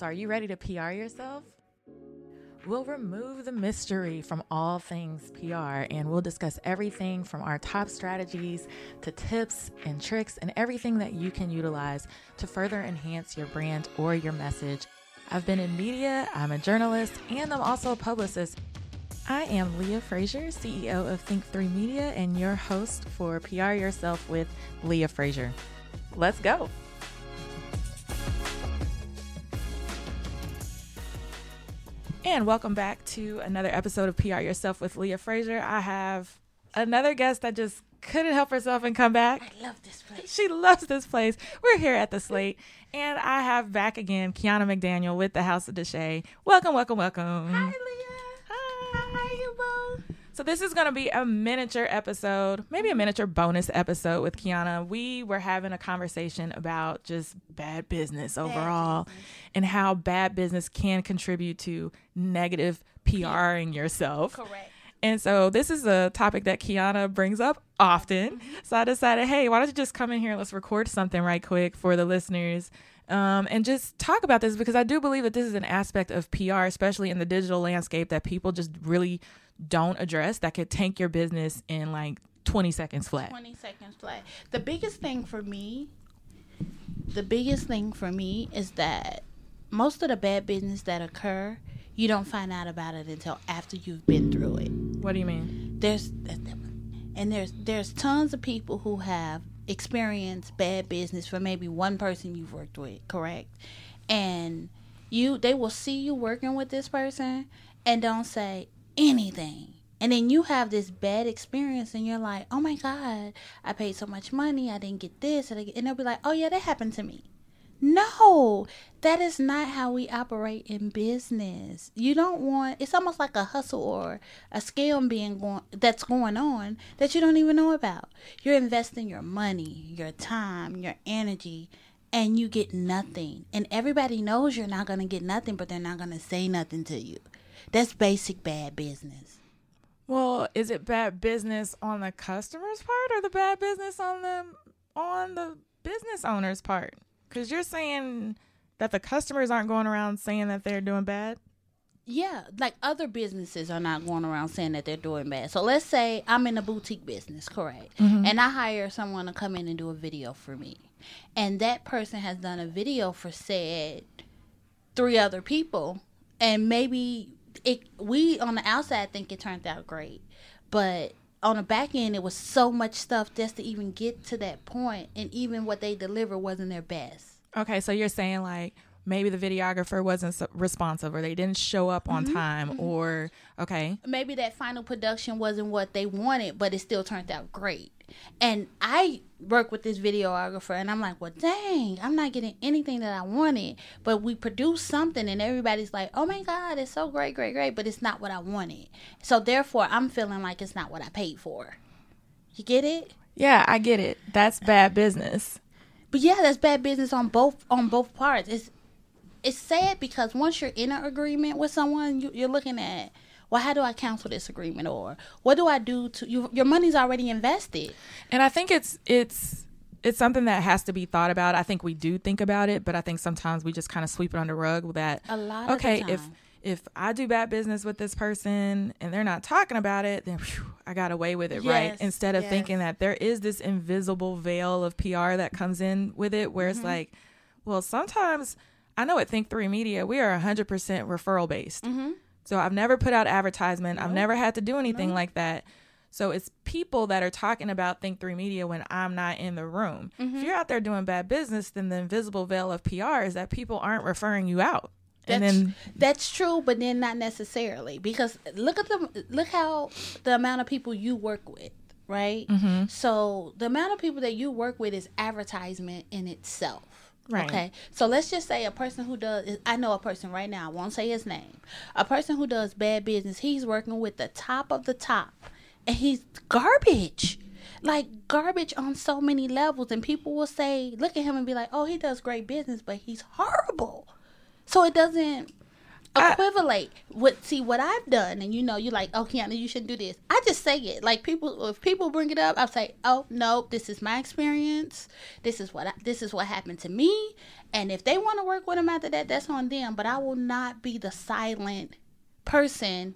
So, are you ready to PR yourself? We'll remove the mystery from all things PR and we'll discuss everything from our top strategies to tips and tricks and everything that you can utilize to further enhance your brand or your message. I've been in media, I'm a journalist, and I'm also a publicist. I am Leah Frazier, CEO of Think3 Media, and your host for PR Yourself with Leah Frazier. Let's go. And welcome back to another episode of PR Yourself with Leah Frazier. I have another guest that just couldn't help herself and come back. I love this place. She loves this place. We're here at the Slate, and I have back again Kiana McDaniel with the House of Deshay. Welcome, welcome, welcome. Hi, Leah. Hi. Are you, boo? So this is going to be a miniature episode, maybe a miniature bonus episode with Kiana. We were having a conversation about just bad business overall business. and how bad business can contribute to negative PRing yourself. Correct. And so this is a topic that Kiana brings up often. So I decided, hey, why don't you just come in here and let's record something right quick for the listeners um, and just talk about this because I do believe that this is an aspect of PR, especially in the digital landscape, that people just really don't address that could tank your business in like 20 seconds flat. 20 seconds flat. The biggest thing for me, the biggest thing for me is that most of the bad business that occur, you don't find out about it until after you've been through it. What do you mean? There's and there's there's tons of people who have experienced bad business for maybe one person you've worked with, correct? And you they will see you working with this person and don't say anything. And then you have this bad experience and you're like, oh my God, I paid so much money, I didn't get this. And they'll be like, oh yeah, that happened to me. No, that is not how we operate in business. You don't want it's almost like a hustle or a scam being going that's going on that you don't even know about. You're investing your money, your time, your energy, and you get nothing. And everybody knows you're not gonna get nothing, but they're not gonna say nothing to you. That's basic bad business. Well, is it bad business on the customer's part or the bad business on the on the business owner's part? Because you're saying that the customers aren't going around saying that they're doing bad. Yeah, like other businesses are not going around saying that they're doing bad. So let's say I'm in a boutique business, correct? Mm-hmm. And I hire someone to come in and do a video for me. And that person has done a video for said three other people and maybe it we on the outside think it turned out great. But on the back end it was so much stuff just to even get to that point and even what they delivered wasn't their best. Okay, so you're saying like maybe the videographer wasn't responsive or they didn't show up on mm-hmm. time mm-hmm. or okay. maybe that final production wasn't what they wanted, but it still turned out great. And I work with this videographer, and I'm like, well, dang, I'm not getting anything that I wanted. But we produced something, and everybody's like, oh my God, it's so great, great, great, but it's not what I wanted. So therefore, I'm feeling like it's not what I paid for. You get it? Yeah, I get it. That's bad business. But yeah, that's bad business on both on both parts. It's it's sad because once you're in an agreement with someone, you, you're looking at, well, how do I cancel this agreement, or what do I do to you? Your money's already invested. And I think it's it's it's something that has to be thought about. I think we do think about it, but I think sometimes we just kind of sweep it under the rug that A lot okay, if if I do bad business with this person and they're not talking about it, then phew, I got away with it, right? Instead of yes. thinking that there is this invisible veil of PR that comes in with it where Mm-hmm. it's like, well, sometimes I know at Think 3 Media, we are 100% referral based. Mm-hmm. So I've never put out advertisement. I've never had to do anything No. like that. So it's people that are talking about Think 3 Media when I'm not in the room. Mm-hmm. If you're out there doing bad business, then the invisible veil of PR is that people aren't referring you out. That's, and then that's true, but then not necessarily because look at the look how the amount of people you work with, right? Mm-hmm. So the amount of people that you work with is advertisement in itself. Right. Okay. So let's just say a person who does I know a person right now, I won't say his name. A person who does bad business, he's working with the top of the top and he's garbage. Like garbage on so many levels and people will say look at him and be like, "Oh, he does great business, but he's horrible." So it doesn't equivalent what see what I've done and you know you're like oh Kiana you shouldn't do this. I just say it. Like people if people bring it up I'll say oh no this is my experience. This is what I, this is what happened to me and if they want to work with them after that that's on them but I will not be the silent person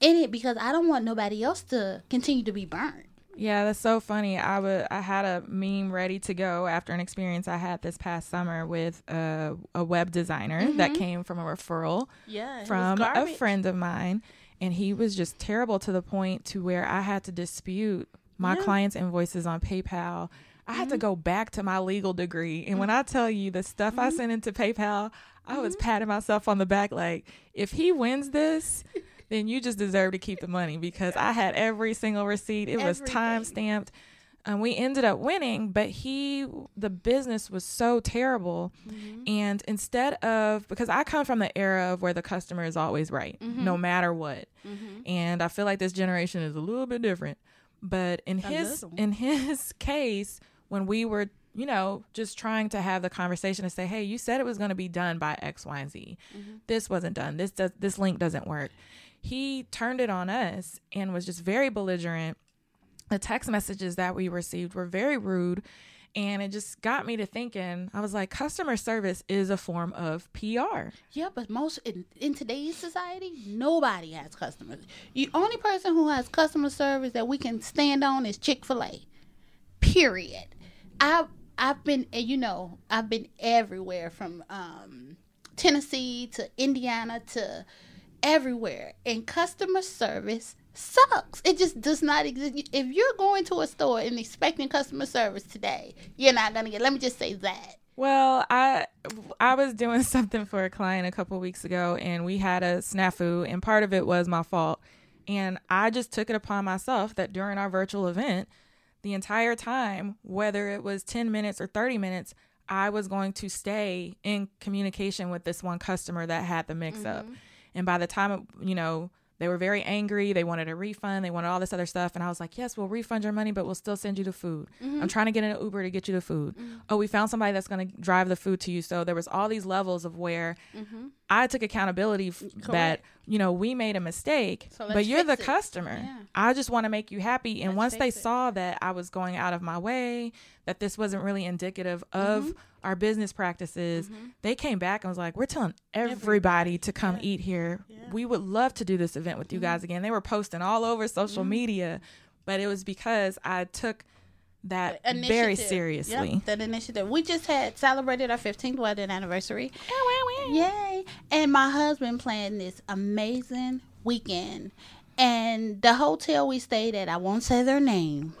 in it because I don't want nobody else to continue to be burnt yeah, that's so funny. I would I had a meme ready to go after an experience I had this past summer with a, a web designer mm-hmm. that came from a referral yeah, from a friend of mine and he was just terrible to the point to where I had to dispute my yeah. client's invoices on PayPal. I mm-hmm. had to mm-hmm. go back to my legal degree. And when I tell you the stuff mm-hmm. I sent into PayPal, I was mm-hmm. patting myself on the back like, if he wins this, then you just deserve to keep the money because I had every single receipt. It was time stamped. And we ended up winning, but he, the business was so terrible. Mm-hmm. And instead of, because I come from the era of where the customer is always right, mm-hmm. no matter what. Mm-hmm. And I feel like this generation is a little bit different. But in his, in his case, when we were you know, just trying to have the conversation and say, "Hey, you said it was going to be done by X, Y, and Z. Mm-hmm. This wasn't done. This does this link doesn't work." He turned it on us and was just very belligerent. The text messages that we received were very rude. And it just got me to thinking. I was like, customer service is a form of PR. Yeah, but most in, in today's society, nobody has customers. The only person who has customer service that we can stand on is Chick Fil A. Period. I've I've been, you know, I've been everywhere from um, Tennessee to Indiana to everywhere, and customer service sucks. It just does not exist. If you're going to a store and expecting customer service today, you're not gonna get. Let me just say that. Well, I I was doing something for a client a couple weeks ago, and we had a snafu, and part of it was my fault. And I just took it upon myself that during our virtual event, the entire time, whether it was 10 minutes or 30 minutes, I was going to stay in communication with this one customer that had the mix up. Mm-hmm. And by the time, you know, they were very angry. They wanted a refund. They wanted all this other stuff. And I was like, yes, we'll refund your money, but we'll still send you the food. Mm-hmm. I'm trying to get an Uber to get you the food. Mm-hmm. Oh, we found somebody that's going to drive the food to you. So there was all these levels of where mm-hmm. I took accountability f- that, you know, we made a mistake, so but you're the it. customer. Yeah. I just want to make you happy. And let's once they it. saw that I was going out of my way, that this wasn't really indicative of mm-hmm. our business practices, mm-hmm. they came back and was like, "We're telling everybody, everybody. to come yeah. eat here. Yeah. We would love to do this event with you mm-hmm. guys again." They were posting all over social mm-hmm. media, but it was because I took that very seriously. Yep, that initiative. We just had celebrated our 15th wedding anniversary. Yay! And my husband planned this amazing weekend. And the hotel we stayed at, I won't say their name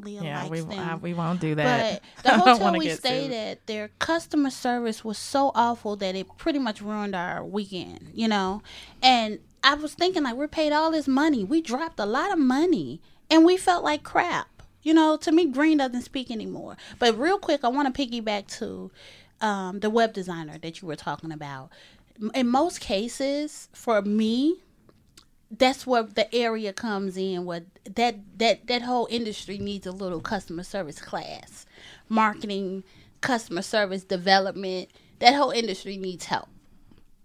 Leah yeah, likes we, them. I, we won't do that. But the hotel we stayed at, their customer service was so awful that it pretty much ruined our weekend, you know? And I was thinking, like, we're paid all this money. We dropped a lot of money and we felt like crap. You know, to me, green doesn't speak anymore. But real quick, I want to piggyback to um, the web designer that you were talking about. In most cases, for me, that's where the area comes in where that that that whole industry needs a little customer service class marketing customer service development that whole industry needs help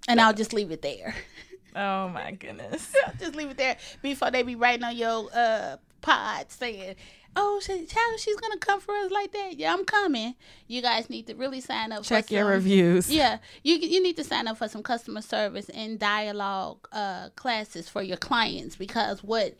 and i'll just leave it there oh my goodness just leave it there before they be writing on your uh pod saying oh, she, she's gonna come for us like that. Yeah, I'm coming. You guys need to really sign up. Check your some, reviews. Yeah, you you need to sign up for some customer service and dialogue uh, classes for your clients because what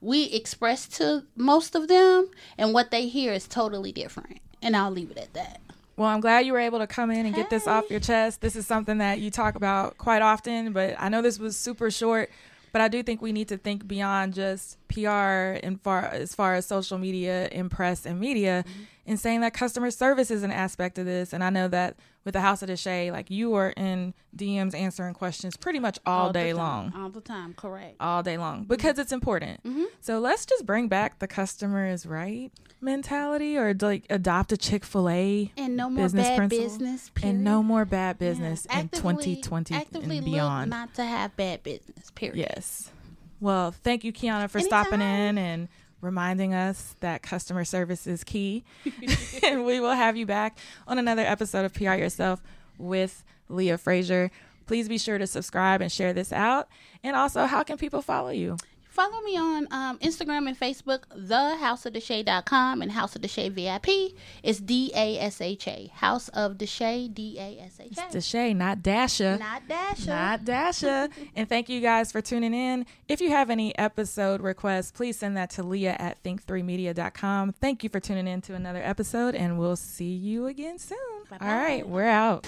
we express to most of them and what they hear is totally different. And I'll leave it at that. Well, I'm glad you were able to come in and hey. get this off your chest. This is something that you talk about quite often, but I know this was super short. But I do think we need to think beyond just PR and far as far as social media and press and media, mm-hmm. And saying that customer service is an aspect of this. And I know that with the House of Deshay, like you are in DMs answering questions pretty much all, all day long. All the time, correct. All day long because mm-hmm. it's important. Mm-hmm. So let's just bring back the customer is right mentality or like adopt a Chick fil A and no more business bad principle. business period. and no more bad business yeah. in 2020 and beyond. not to have bad business, period. Yes. Well, thank you, Kiana, for Anytime. stopping in and reminding us that customer service is key. and we will have you back on another episode of PR Yourself with Leah Frazier. Please be sure to subscribe and share this out. And also, how can people follow you? Follow me on um, Instagram and Facebook, thehouseofdeshay.com and House of Deshay VIP. It's D A S H A. House of Deshay, D A S H A. Deshay, not Dasha. Not Dasha. Not Dasha. and thank you guys for tuning in. If you have any episode requests, please send that to Leah at think3media.com. Thank you for tuning in to another episode, and we'll see you again soon. Bye-bye. All right, we're out.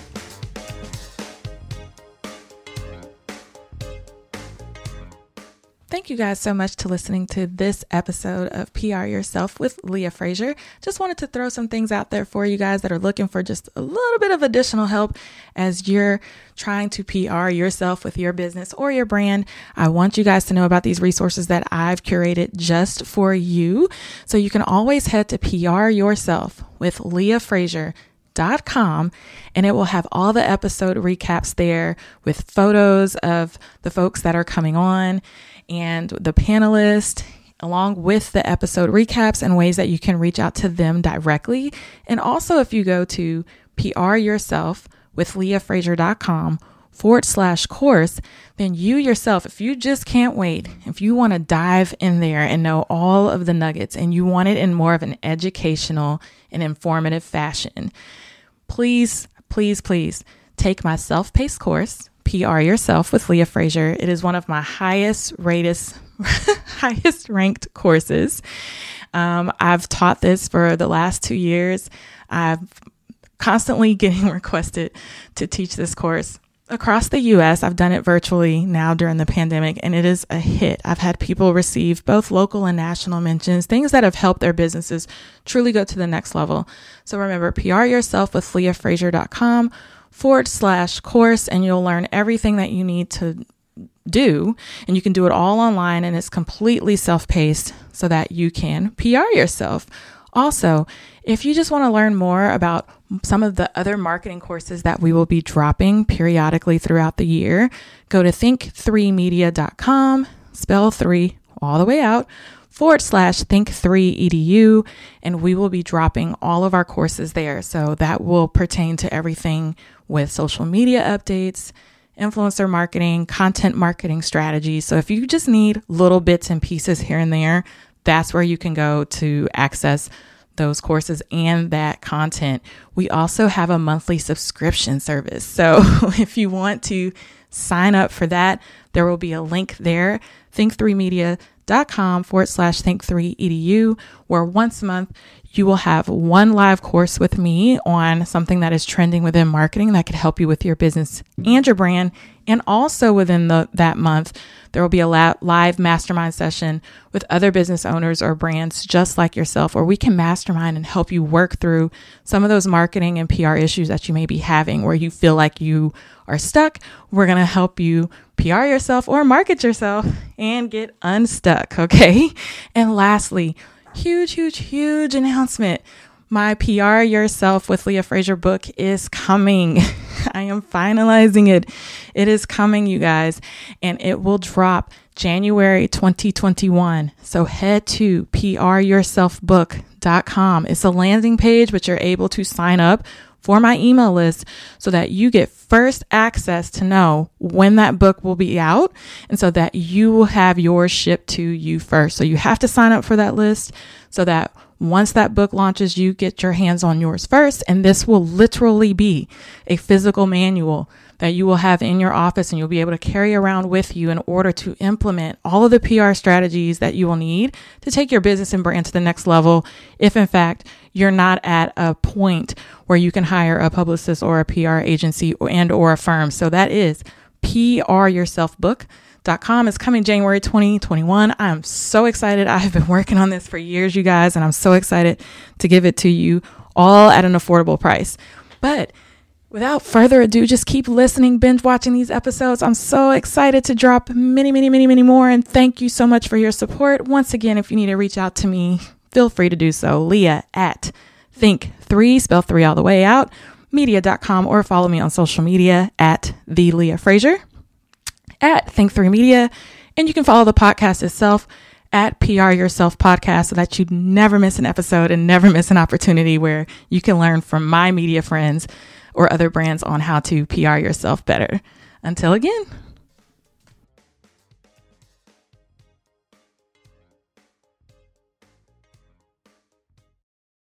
Thank you guys so much to listening to this episode of PR Yourself with Leah Frazier. Just wanted to throw some things out there for you guys that are looking for just a little bit of additional help as you're trying to PR yourself with your business or your brand. I want you guys to know about these resources that I've curated just for you. So you can always head to PR Yourself with Leah Frazier com and it will have all the episode recaps there with photos of the folks that are coming on and the panelists along with the episode recaps and ways that you can reach out to them directly. And also if you go to pr yourself with leahfrazier.com forward slash course then you yourself if you just can't wait if you want to dive in there and know all of the nuggets and you want it in more of an educational and informative fashion please, please, please take my self paced course, PR Yourself with Leah Frazier. It is one of my highest rated, highest ranked courses. Um, I've taught this for the last two years. I've constantly getting requested to teach this course across the US. I've done it virtually now during the pandemic and it is a hit. I've had people receive both local and national mentions, things that have helped their businesses truly go to the next level. So remember, PR yourself with leahfrazier.com forward slash course and you'll learn everything that you need to do and you can do it all online and it's completely self-paced so that you can PR yourself. Also, if you just want to learn more about some of the other marketing courses that we will be dropping periodically throughout the year, go to think3media.com, spell three all the way out, forward slash think3edu, and we will be dropping all of our courses there. So that will pertain to everything with social media updates, influencer marketing, content marketing strategies. So if you just need little bits and pieces here and there, that's where you can go to access those courses and that content. We also have a monthly subscription service. So if you want to sign up for that, there will be a link there, think3media.com forward slash think3edu, where once a month you will have one live course with me on something that is trending within marketing that could help you with your business and your brand. And also within the, that month, there will be a la- live mastermind session with other business owners or brands just like yourself, where we can mastermind and help you work through some of those marketing and PR issues that you may be having where you feel like you are stuck. We're going to help you PR yourself or market yourself and get unstuck. Okay. And lastly, huge, huge, huge announcement. My PR Yourself with Leah Frazier book is coming. I am finalizing it. It is coming, you guys, and it will drop January 2021. So head to pryourselfbook.com. It's a landing page, but you're able to sign up for my email list so that you get first access to know when that book will be out and so that you will have yours shipped to you first. So you have to sign up for that list so that once that book launches, you get your hands on yours first. And this will literally be a physical manual that you will have in your office and you'll be able to carry around with you in order to implement all of the PR strategies that you will need to take your business and brand to the next level. If in fact you're not at a point where you can hire a publicist or a PR agency and or a firm. So that is pryourselfbook.com is coming January 2021. I'm so excited. I have been working on this for years, you guys, and I'm so excited to give it to you all at an affordable price. But Without further ado, just keep listening, binge watching these episodes. I'm so excited to drop many, many, many, many more. And thank you so much for your support. Once again, if you need to reach out to me, feel free to do so. Leah at think3, spell three all the way out, media.com, or follow me on social media at the Leah Frazier, at Think3 Media. And you can follow the podcast itself at PR Yourself Podcast so that you never miss an episode and never miss an opportunity where you can learn from my media friends or other brands on how to PR yourself better. Until again.